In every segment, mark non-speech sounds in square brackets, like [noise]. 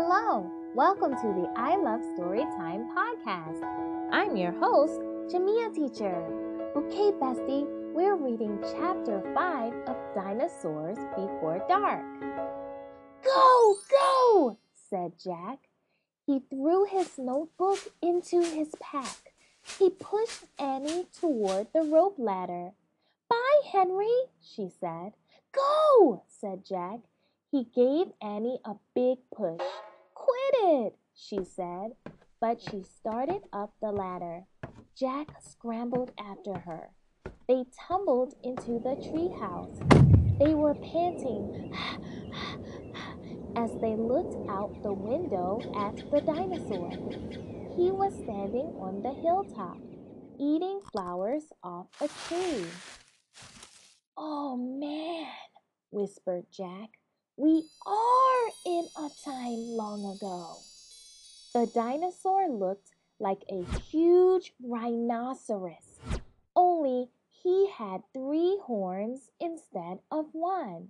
Hello, welcome to the I Love Storytime podcast. I'm your host, Jamia Teacher. Okay, bestie, we're reading chapter 5 of Dinosaurs Before Dark. Go, go, said Jack. He threw his notebook into his pack. He pushed Annie toward the rope ladder. Bye, Henry, she said. Go, said Jack. He gave Annie a big push. Quit it, she said, but she started up the ladder. Jack scrambled after her. They tumbled into the treehouse. They were panting [sighs] as they looked out the window at the dinosaur. He was standing on the hilltop, eating flowers off a tree. Oh man, whispered Jack. We are in a time long ago. The dinosaur looked like a huge rhinoceros, only he had three horns instead of one.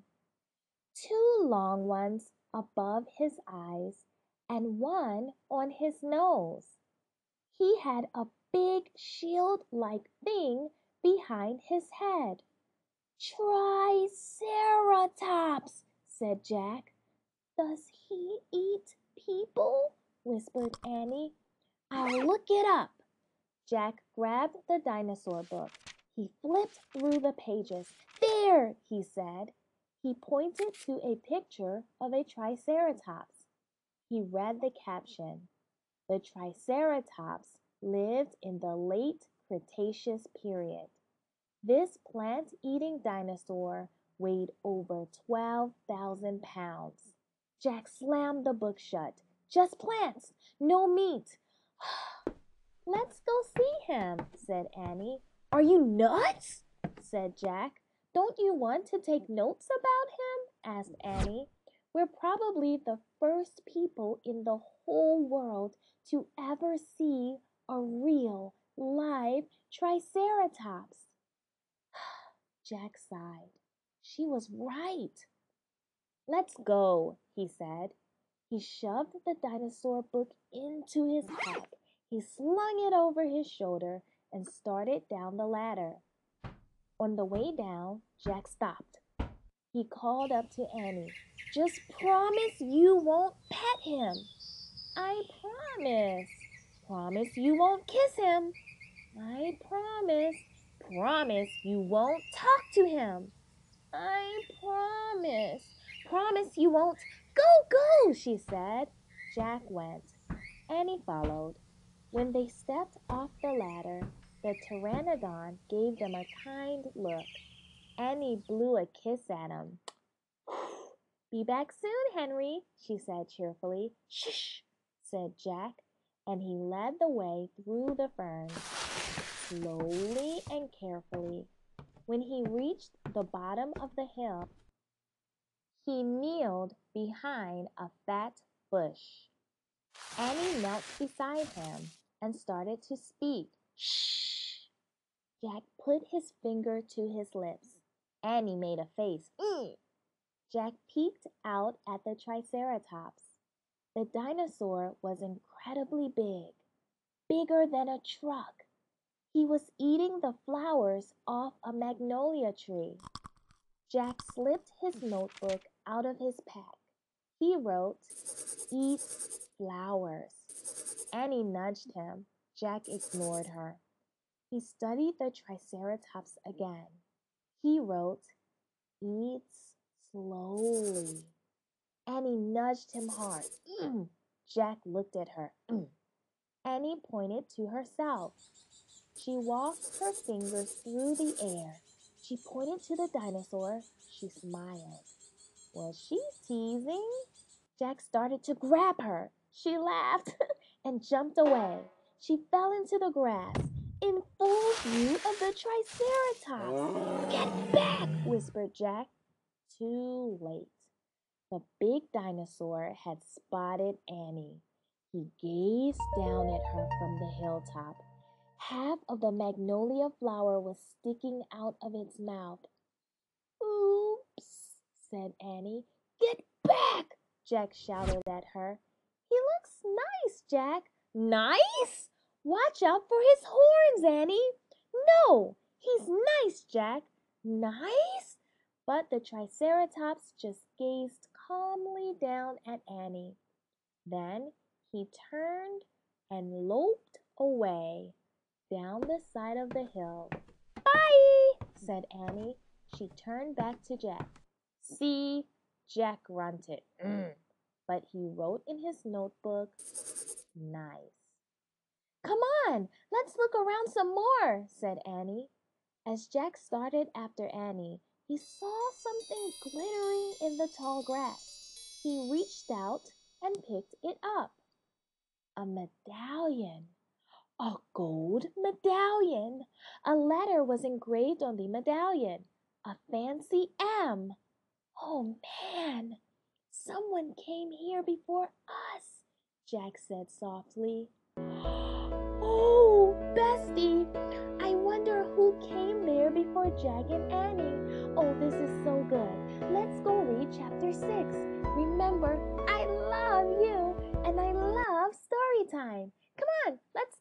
Two long ones above his eyes and one on his nose. He had a big shield like thing behind his head. Triceratops, said Jack. Does he eat people? whispered Annie. I'll look it up. Jack grabbed the dinosaur book. He flipped through the pages. There, he said. He pointed to a picture of a triceratops. He read the caption. The triceratops lived in the late Cretaceous period. This plant eating dinosaur weighed over 12,000 pounds. Jack slammed the book shut. Just plants, no meat. [sighs] Let's go see him, said Annie. Are you nuts? said Jack. Don't you want to take notes about him? asked Annie. We're probably the first people in the whole world to ever see a real, live Triceratops. [sighs] Jack sighed. She was right. Let's go, he said. He shoved the dinosaur book into his pack. He slung it over his shoulder and started down the ladder. On the way down, Jack stopped. He called up to Annie. Just promise you won't pet him. I promise. Promise you won't kiss him. I promise. Promise you won't talk to him. I promise. Promise you won't. Go, go, she said. Jack went. Annie followed. When they stepped off the ladder, the pteranodon gave them a kind look. Annie blew a kiss at him. [sighs] Be back soon, Henry, she said cheerfully. Shh, said Jack, and he led the way through the ferns, slowly and carefully. When he reached the bottom of the hill, he kneeled behind a fat bush. Annie knelt beside him and started to speak. Shh! Jack put his finger to his lips. Annie made a face. Mm. Jack peeked out at the Triceratops. The dinosaur was incredibly big, bigger than a truck. He was eating the flowers off a magnolia tree. Jack slipped his notebook out of his pack. He wrote, Eat flowers. Annie nudged him. Jack ignored her. He studied the Triceratops again. He wrote, Eats slowly. Annie nudged him hard. Mm. Jack looked at her. Mm. Annie pointed to herself. She walked her fingers through the air. She pointed to the dinosaur. She smiled. Was she teasing? Jack started to grab her. She laughed [laughs] and jumped away. She fell into the grass in full view of the Triceratops. Get back, whispered Jack. Too late. The big dinosaur had spotted Annie. He gazed down at her from the hilltop. Half of the magnolia flower was sticking out of its mouth. Said Annie. Get back! Jack shouted at her. "He looks nice, Jack. Nice? Watch out for his horns, Annie. No, he's nice, Jack. Nice? But the Triceratops just gazed calmly down at Annie. Then he turned and loped away down the side of the hill. Bye, said Annie. She turned back to Jack. See, Jack grunted. Mm. But he wrote in his notebook, nice. Come on, let's look around some more, said Annie. As Jack started after Annie, he saw something glittering in the tall grass. He reached out and picked it up. A medallion. A gold medallion. A letter was engraved on the medallion. A fancy M. Oh man, someone came here before us, Jack said softly. [gasps] Oh, Bestie, I wonder who came there before Jack and Annie. Oh, this is so good. Let's go read chapter 6. Remember, I love you and I love story time. Come on, let's